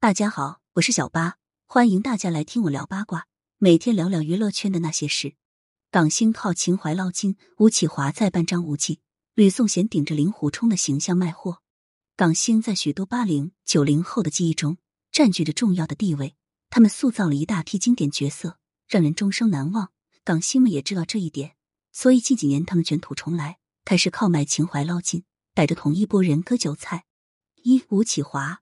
大家好，我是小八，欢迎大家来听我聊八卦，每天聊聊娱乐圈的那些事。港星靠情怀捞金，吴启华在扮张无忌，吕颂贤顶着令狐冲的形象卖货。港星在许多八零九零后的记忆中占据着重要的地位，他们塑造了一大批经典角色，让人终生难忘。港星们也知道这一点，所以近几年他们卷土重来，开始靠卖情怀捞金，带着同一波人割韭菜。一吴启华。《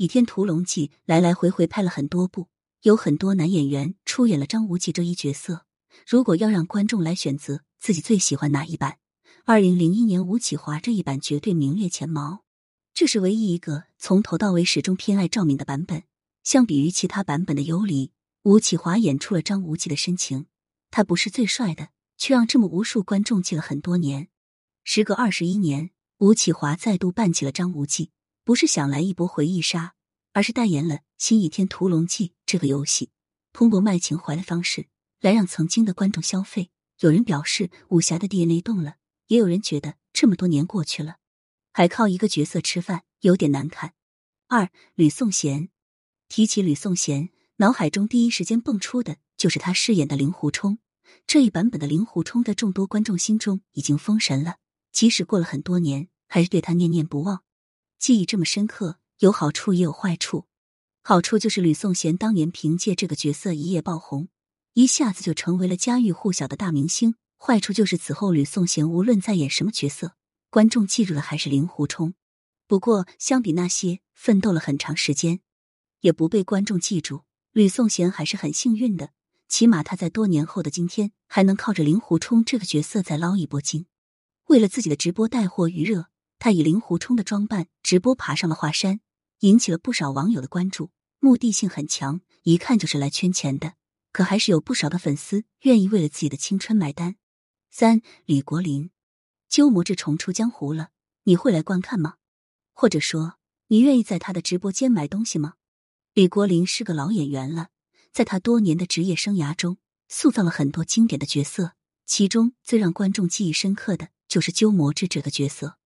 倚天屠龙记》来来回回拍了很多部，有很多男演员出演了张无忌这一角色。如果要让观众来选择自己最喜欢哪一版，二零零一年吴启华这一版绝对名列前茅。这是唯一一个从头到尾始终偏爱赵敏的版本。相比于其他版本的游离，吴启华演出了张无忌的深情。他不是最帅的，却让这么无数观众记了很多年。时隔二十一年，吴启华再度扮起了张无忌。不是想来一波回忆杀，而是代言了《新倚天屠龙记》这个游戏，通过卖情怀的方式来让曾经的观众消费。有人表示武侠的 DNA 动了，也有人觉得这么多年过去了，还靠一个角色吃饭有点难看。二吕颂贤，提起吕颂贤，脑海中第一时间蹦出的就是他饰演的令狐冲。这一版本的令狐冲在众多观众心中已经封神了，即使过了很多年，还是对他念念不忘。记忆这么深刻，有好处也有坏处。好处就是吕颂贤当年凭借这个角色一夜爆红，一下子就成为了家喻户晓的大明星。坏处就是此后吕颂贤无论在演什么角色，观众记住的还是令狐冲。不过，相比那些奋斗了很长时间也不被观众记住，吕颂贤还是很幸运的，起码他在多年后的今天还能靠着令狐冲这个角色再捞一波金。为了自己的直播带货余热。他以令狐冲的装扮直播爬上了华山，引起了不少网友的关注，目的性很强，一看就是来圈钱的。可还是有不少的粉丝愿意为了自己的青春买单。三李国林，鸠摩智重出江湖了，你会来观看吗？或者说，你愿意在他的直播间买东西吗？李国林是个老演员了，在他多年的职业生涯中，塑造了很多经典的角色，其中最让观众记忆深刻的就是鸠摩智这个角色。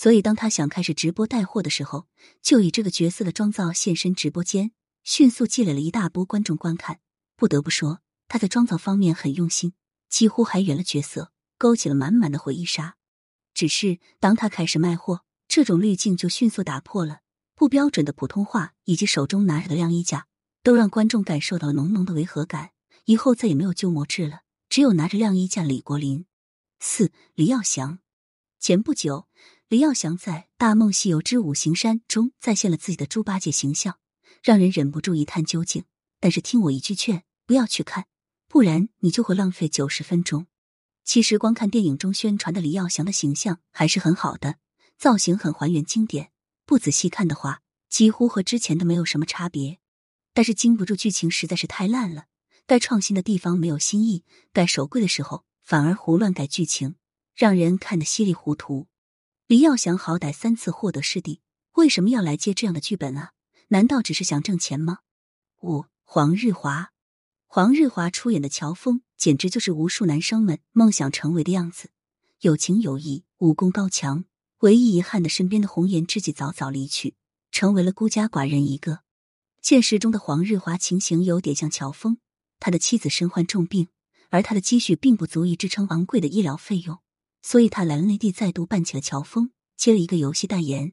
所以，当他想开始直播带货的时候，就以这个角色的妆造现身直播间，迅速积累了一大波观众观看。不得不说，他在妆造方面很用心，几乎还原了角色，勾起了满满的回忆杀。只是当他开始卖货，这种滤镜就迅速打破了。不标准的普通话以及手中拿着的晾衣架，都让观众感受到浓浓的违和感。以后再也没有鸠摩智了，只有拿着晾衣架李国林。四李耀祥，前不久。李耀祥在《大梦西游之五行山》中再现了自己的猪八戒形象，让人忍不住一探究竟。但是听我一句劝，不要去看，不然你就会浪费九十分钟。其实光看电影中宣传的李耀祥的形象还是很好的，造型很还原经典。不仔细看的话，几乎和之前的没有什么差别。但是经不住剧情实在是太烂了，该创新的地方没有新意，该守规的时候反而胡乱改剧情，让人看得稀里糊涂。李耀祥好歹三次获得视帝，为什么要来接这样的剧本啊？难道只是想挣钱吗？五黄日华，黄日华出演的乔峰，简直就是无数男生们梦想成为的样子，有情有义，武功高强。唯一遗憾的，身边的红颜知己早早离去，成为了孤家寡人一个。现实中的黄日华情形有点像乔峰，他的妻子身患重病，而他的积蓄并不足以支撑昂贵的医疗费用。所以他来了内地，再度扮起了乔峰，接了一个游戏代言。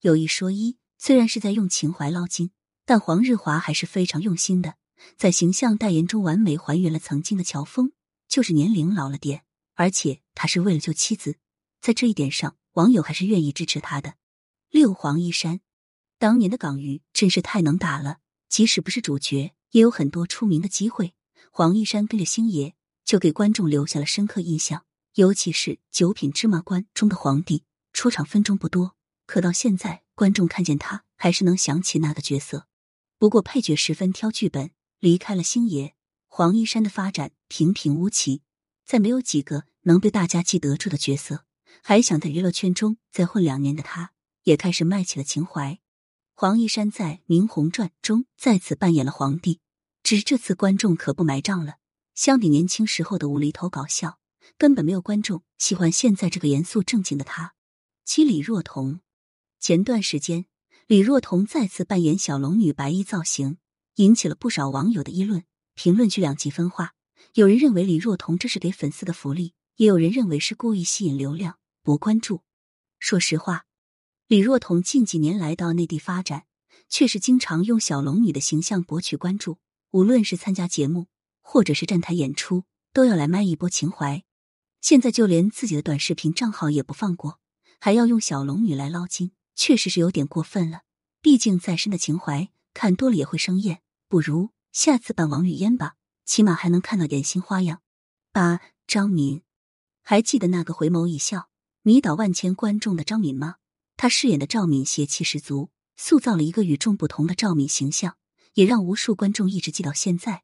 有一说一，虽然是在用情怀捞金，但黄日华还是非常用心的，在形象代言中完美还原了曾经的乔峰，就是年龄老了点，而且他是为了救妻子，在这一点上，网友还是愿意支持他的。六黄一山，当年的港娱真是太能打了，即使不是主角，也有很多出名的机会。黄一山跟着星爷，就给观众留下了深刻印象。尤其是《九品芝麻官》中的皇帝，出场分钟不多，可到现在观众看见他，还是能想起那个角色。不过配角十分挑剧本，离开了星爷，黄一山的发展平平无奇，在没有几个能被大家记得住的角色，还想在娱乐圈中再混两年的他，也开始卖起了情怀。黄一山在《明红传》中再次扮演了皇帝，只是这次观众可不买账了。相比年轻时候的无厘头搞笑。根本没有观众喜欢现在这个严肃正经的他。七李若彤，前段时间李若彤再次扮演小龙女白衣造型，引起了不少网友的议论。评论区两极分化，有人认为李若彤这是给粉丝的福利，也有人认为是故意吸引流量博关注。说实话，李若彤近几年来到内地发展，确实经常用小龙女的形象博取关注。无论是参加节目，或者是站台演出，都要来卖一波情怀。现在就连自己的短视频账号也不放过，还要用小龙女来捞金，确实是有点过分了。毕竟再深的情怀，看多了也会生厌。不如下次扮王语嫣吧，起码还能看到点新花样。八张敏，还记得那个回眸一笑，迷倒万千观众的张敏吗？她饰演的赵敏邪气十足，塑造了一个与众不同的赵敏形象。也让无数观众一直记到现在。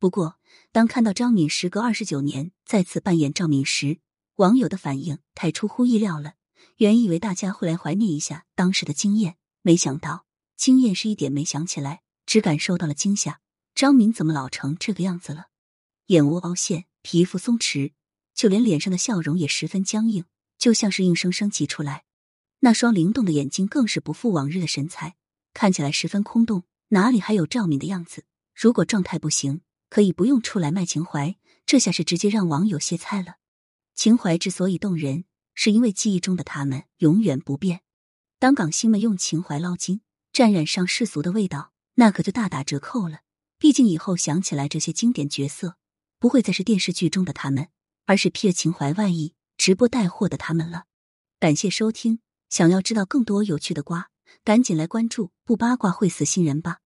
不过，当看到张敏时隔二十九年再次扮演赵敏时，网友的反应太出乎意料了。原以为大家会来怀念一下当时的经验，没想到经验是一点没想起来，只感受到了惊吓。张敏怎么老成这个样子了？眼窝凹陷，皮肤松弛，就连脸上的笑容也十分僵硬，就像是硬生生挤出来。那双灵动的眼睛更是不复往日的神采，看起来十分空洞。哪里还有赵敏的样子？如果状态不行，可以不用出来卖情怀。这下是直接让网友歇菜了。情怀之所以动人，是因为记忆中的他们永远不变。当港星们用情怀捞金，沾染上世俗的味道，那可就大打折扣了。毕竟以后想起来这些经典角色，不会再是电视剧中的他们，而是披着情怀外衣直播带货的他们了。感谢收听，想要知道更多有趣的瓜。赶紧来关注，不八卦会死新人吧。